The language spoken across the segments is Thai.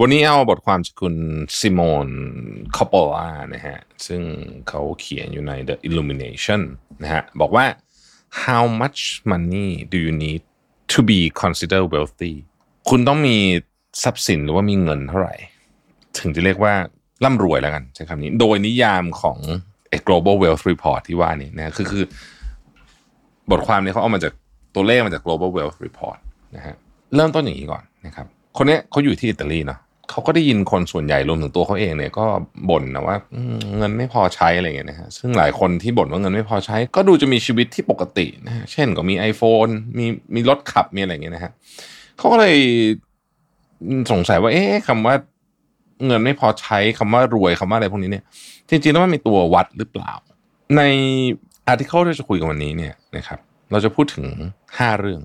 วันนี้เอาบทความจากคุณซิโมนคอปโปล่านะฮะซึ่งเขาเขียนอยู่ใน The Illumination นะฮะบอกว่า how much money do you need to be considered wealthy คุณต้องมีทรัพย์สินหรือว่ามีเงินเท่าไหร่ ถึงจะเรียกว่าร่ำรวยแล้วกันใช้คำนี้ โดยนิยามของไอ้ global wealth report ที่ว่านี่นะคือคือบทความนี้เขาเอามาจากตัวเลขมาจาก global wealth report นะฮะเริ่มต้นอย่างนี้ก่อนนะครับ คนนี้เขาอยู่ที่อิตาลีเนาะ เขาก็ได้ยินคนส่วนใหญ่รวมถึงตัวเขาเองเนี่ยก็บ่นนะว่าเงินไม่พอใช้อะไรเงี้ยนะฮะซึ่งหลายคนที่บ่นว่าเงินไม่พอใช้ ก็ดูจะมีชีวิตที่ปกตินะฮะเช่นก็มี iPhone มีมีรถขับมีอะไรเงี้ยนะฮะเขาก็เลยสงสัยว่า เอ๊ะคำว่าเงินไม่พอใช้คำว่ารวยคำว่าอะไรพวกนี้เนี่ย จริงๆแล้วมันมีตัววัดหรือเปล่า ในอาร์ติเคิลที่จะคุยกันวันนี้เนี่ยนะครับ เราจะพูดถึง 5 เรื่อง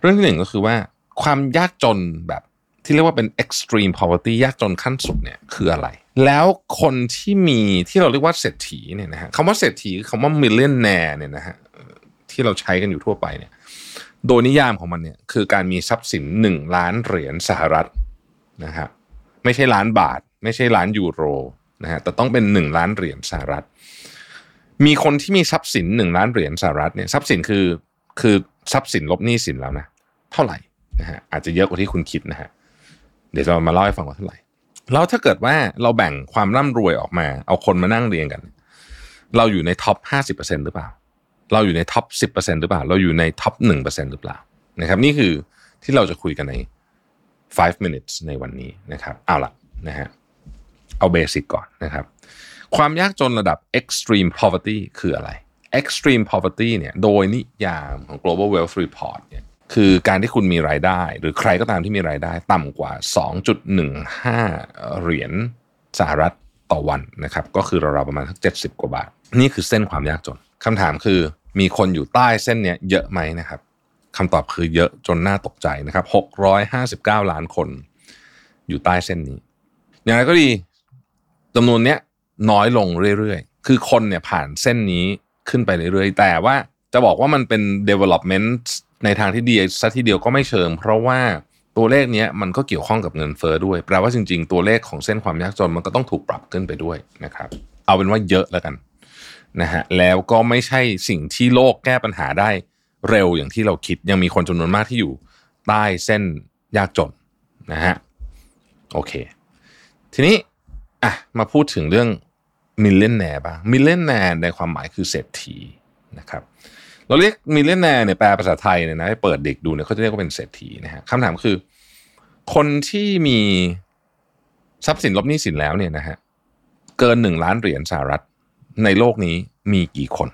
เรื่องที่หนึ่งก็คือว่าความยากจนแบบ ที่เรียกว่าเป็น extreme poverty ยากจนขั้นสุดเนี่ยคืออะไร แล้วคนที่มีที่เราเรียกว่าเศรษฐีเนี่ยนะฮะคำว่าเศรษฐีคำว่า millionaire เนี่ยนะฮะที่เราใช้กันอยู่ทั่วไปเนี่ยโดยนิยามของมันเนี่ยคือการมีทรัพย์สิน1ล้านเหรียญสหรัฐนะฮะไม่ใช่ล้านบาท ไม่ใช่ล้านยูโรนะฮะแต่ต้องเป็น1ล้านเหรียญสหรัฐ มีคนที่มีทรัพย์สิน1ล้านเหรียญสหรัฐเนี่ยทรัพย์สินคือคือทรัพย์สินลบหนี้สินแล้วนะเท่าไหร่นะฮะอาจจะเยอะกว่าที่คุณคิดนะฮะ เดี๋ยวจะมาเล่าให้ฟังว่าเท่าไหร่แล้วถ้าเกิดว่าเราแบ่งความร่ำรวยออกมา เอาคนมานั่งเรียงกัน เราอยู่ใน top ห้าสิบเปอร์เซ็นต์หรือเปล่า เราอยู่ใน top สิบเปอร์เซ็นต์หรือเปล่า เราอยู่ใน top หนึ่งเปอร์เซ็นต์หรือเปล่านะครับนี่คือที่เราจะคุยกันใน 5 minutes ในวันนี้นะครับเอาละนะฮะเอาเบสิกก่อนนะครับ ความยากจนระดับ extreme poverty คืออะไร extreme poverty เนี่ยโดยนิยามของ global wealth report เนี่ย คือการที่คุณมีรายได้ หรือใครก็ตามที่มีรายได้ ต่ำกว่า 2.15 เหรียญสหรัฐต่อวันนะครับ ก็คือราวๆประมาณสัก70 กว่าบาท นี่คือเส้นความยากจนคำถามคือมีคนอยู่ใต้เส้นเนี้ยเยอะไหมนะครับคำตอบคือเยอะจนน่าตกใจนะครับ 659 ล้านคน อยู่ใต้เส้นนี้ อย่างไรก็ดีจำนวนเนี้ยน้อยลงเรื่อยๆ คือคนเนี่ยผ่านเส้นนี้ขึ้นไปเรื่อยๆ แต่ว่าจะบอกว่ามันเป็น development ในทางที่ดีซะทีเดียวก็ไม่เชิง เพราะว่าตัวเลขนี้มันก็เกี่ยวข้องกับเงินเฟอ้อด้วยแปลว่าจริง ๆ ตัวเลขของเส้นความยากจนมันก็ต้องถูกปรับขึ้นไปด้วยนะครับ เอาเป็นว่าเยอะแล้วกันนะฮะแล้วก็ไม่ใช่สิ่งที่โลกแก้ปัญหาได้เร็วอย่างที่เราคิดยังมีคนจำนวนมากที่อยู่ใต้เส้นยากจนนะฮะโอเค ทีนี้อะมาพูดถึงเรื่อง millionaire บ้าง millionaire ในความหมายคือเศรษฐีนะครับ เราเรียก millionaire เนี่ยแปลภาษาไทยเนี่ยนะให้เปิดเด็กดูเนี่ยเขาจะเรียกว่าเป็นเศรษฐีนะฮะคำถามคือ คนที่มีทรัพย์สินลบหนี้สินแล้วเนี่ยนะฮะเกินหนึ่งล้านเหรียญสหรัฐในโลกนี้มีกี่คน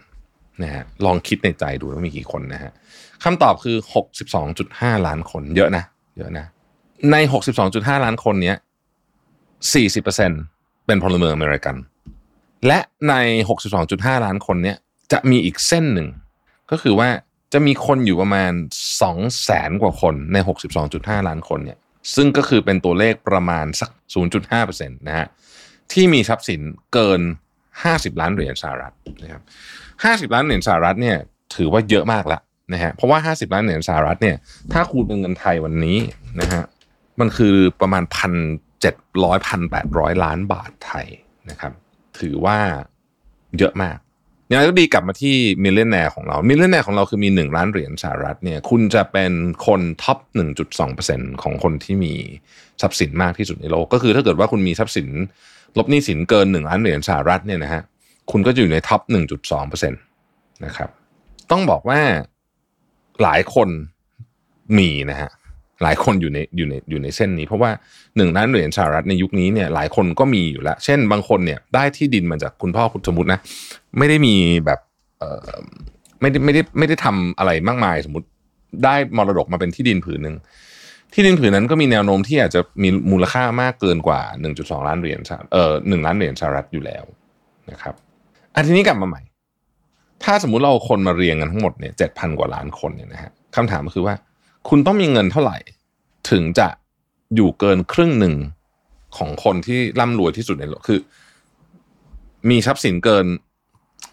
นะฮะลองคิดในใจดูว่ามีกี่คนนะฮะคำตอบคือ62.5ล้านคนเยอะนะ เยอะนะ ใน62.5ล้านคนเนี้ย40%เป็นพลเมืองอเมริกัน และใน62.5ล้านคนเนี้ยจะมีอีกเส้นหนึ่ง ก็คือว่าจะมีคนอยู่ประมาณ2แสนกว่าคนใน 62.5 ล้านคนเนี่ยซึ่งก็คือเป็นตัวเลขประมาณสัก 0.5%นะฮะที่มีทรัพย์สินเกิน 50 ล้านเหรียญสหรัฐนะครับ50 ล้านเหรียญสหรัฐเนี่ยถือว่าเยอะมากแล้วนะฮะเพราะว่า 50 ล้านเหรียญสหรัฐเนี่ยถ้าคูณเป็นเงินไทยวันนี้นะฮะมันคือประมาณพันเจ็ดร้อยพันแปดร้อยล้านบาทไทยนะครับ ถือว่าเยอะมาก อย่างไรก็ดีกลับมาที่ millionaire ของเรา millionaire ของเราคือมี 1 ล้านเหรียญสหรัฐเนี่ยคุณจะเป็นคน top 1.2%ของคนที่มีทรัพย์สินมากที่สุดในโลก ก็คือถ้าเกิดว่าคุณมีทรัพย์สิน ลบหนี้สินเกิน 1 ล้านเหรียญสหรัฐเนี่ยนะฮะคุณก็จะอยู่ใน top 1.2%นะครับต้องบอกว่าหลายคนมีนะฮะ หลายคนอยู่ในอยู่ในอยู่ในเส้นนี้ เพราะว่าหนึ่งล้านเหรียญสหรัฐในยุคนี้เนี่ยหลายคนก็มีอยู่แล้ว เช่นบางคนเนี่ยได้ที่ดินมาจากคุณพ่อคุณสมมตินะ ไม่ได้มีแบบเไม่ได้ไม่ได้ไม่ได้ทำอะไรมากมายสมมติได้มรดกมาเป็นที่ดินผืนหนึ่งที่ดินผืนนั้นก็มีแนวโน้มที่อาจจะมีมูลค่ามากเกินกว่า 1.2 ล้านเหรียญสหเอ่อหนึ่งล้านเหรียญสหรัฐอยู่แล้วนะครับอันทีนี้กลับมาใหม่ ถ้าสมมุติเราเอาคนมาเรียงกันทั้งหมดเนี่ยเจ็ดพันกว่าล้านคนเนี่ยนะฮะคำถามก็คือว่า คุณต้องมีเงินเท่าไหร่ ถึงจะอยู่เกินครึ่งหนึ่งของคนที่ร่ำรวยที่สุดในโลกคือ มีทรัพย์สินเกิน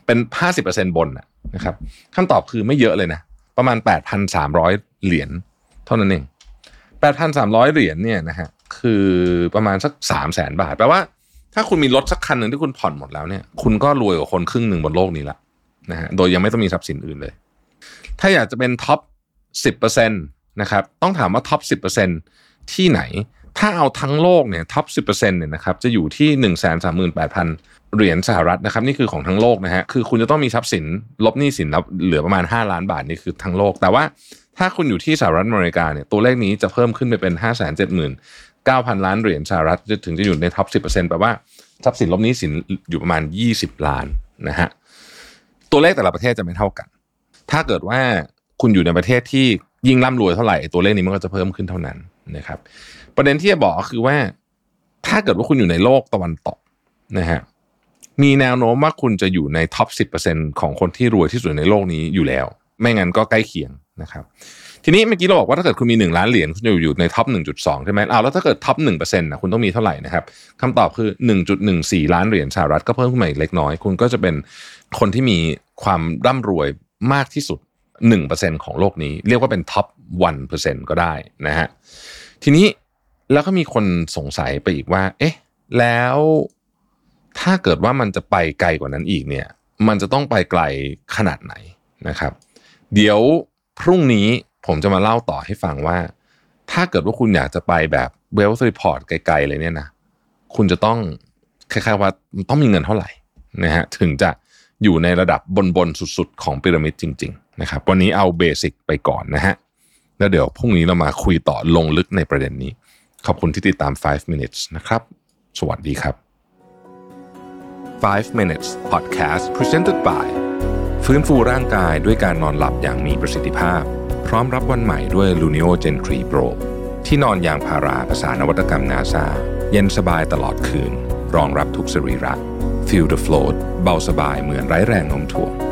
เป็นห้าสิบเปอร์เซ็นบนนะนะครับคำตอบคือไม่เยอะเลยนะ ประมาณแปดพันสามร้อยเหรียญเท่านั้นเองแปดพันสามร้อยเหรียญเนี่ยนะฮะคือประมาณสักสามแสนบาทแปลว่า ถ้าคุณมีรถสักคันหนึ่งที่คุณผ่อนหมดแล้วเนี่ย คุณก็รวยกว่าคนครึ่งหนึ่งบนโลกนี้ละนะฮะโดยยังไม่ต้องมีทรัพย์สินอื่นเลย ถ้าอยากจะเป็นท็อปสิบเปอร์เซ็นต์ นะครับต้องถามว่าท็อปสิบเปอร์เซ็นที่ไหน ถ้าเอาทั้งโลกเนี่ย top สิบเปอร์เซ็นต์เนี่ยนะครับจะอยู่ที่หนึ่งแสนสามหมื่นแปดพันเหรียญสหรัฐนะครับนี่คือของทั้งโลกนะฮะคือคุณจะต้องมีทรัพย์สินลบหนี้สินแล้วเหลือประมาณ 5 ล้านบาทนี่คือทั้งโลก แต่ว่าถ้าคุณอยู่ที่สหรัฐอเมริกาเนี่ยตัวเลขนี้จะเพิ่มขึ้นไปเป็น 5 7 0 0 0 9,000 ล้านเหรียญสหรัฐจะถึงจะอยู่ใน top 10%แปลว่าทรัพย์สินลบหนี้สินอยู่ประมาณ 20 ล้านนะฮะตัวเลขแต่ละประเทศจะไม่เท่ากัน ถ้าเกิดว่าคุณอยู่ในประเทศที่ ยิ่งร่ำรวยเท่าไหร่ตัวเลขนี้มันก็จะเพิ่มขึ้นเท่านั้นนะครับ ประเด็นที่จะบอกก็คือว่า ถ้าเกิดว่าคุณอยู่ในโลกตะวันตกนะฮะมีแนวโน้มว่าคุณจะอยู่ใน top 10%ของคนที่รวยที่สุดในโลกนี้อยู่แล้ว ไม่งั้นก็ใกล้เคียงนะครับ ทีนี้เมื่อกี้เราบอกว่าถ้าเกิดคุณมี 1 ล้านเหรียญคุณจะอยู่ใน top 1.2 ใช่ไหมเอาแล้วถ้าเกิด top 1%นะคุณต้องมีเท่าไหร่นะครับคำตอบคือ 1.14 ล้านเหรียญสหรัฐก็เพิ่มขึ้นมาอีกเล็กน้อย คุณก็จะเป็นคนที่มีความร่ำรวยมากที่สุด 1%ของโลกนี้ เรียกว่าเป็น top 1%ก็ได้นะฮะทีนี้แล้วก็มีคนสงสัยไปอีกว่า เอ๊ะ แล้วถ้าเกิดว่ามันจะไปไกลกว่านั้นอีกเนี่ย มันจะต้องไปไกลขนาดไหนนะครับ เดี๋ยวพรุ่งนี้ผมจะมาเล่าต่อให้ฟังว่า ถ้าเกิดว่าคุณอยากจะไปแบบ wealth report ไกลๆเลยเนี่ยนะ คุณจะต้องคล้ายๆว่าต้องมีเงินเท่าไหร่นะฮะถึงจะอยู่ในระดับบนๆสุดๆ ของพีระมิดจริง นะครับวันนี้เอาเบสิกไปก่อนนะฮะแล้วเดี๋ยวพรุ่งนี้เรามาคุยต่อลงลึกในประเด็นนี้ ขอบคุณที่ติดตาม 5 minutes นะครับ สวัสดีครับ 5 minutes podcast presented by ฟื้นฟูร่างกายด้วยการนอนหลับอย่างมีประสิทธิภาพ พร้อมรับวันใหม่ด้วย Luno Gen 3 Pro ที่นอนยางพาราภาษานวัตกรรมนาซาเย็นสบายตลอดคืน รองรับทุกสรีระ Feel the float เบาสบายเหมือนไร้แรงโน้มถ่วง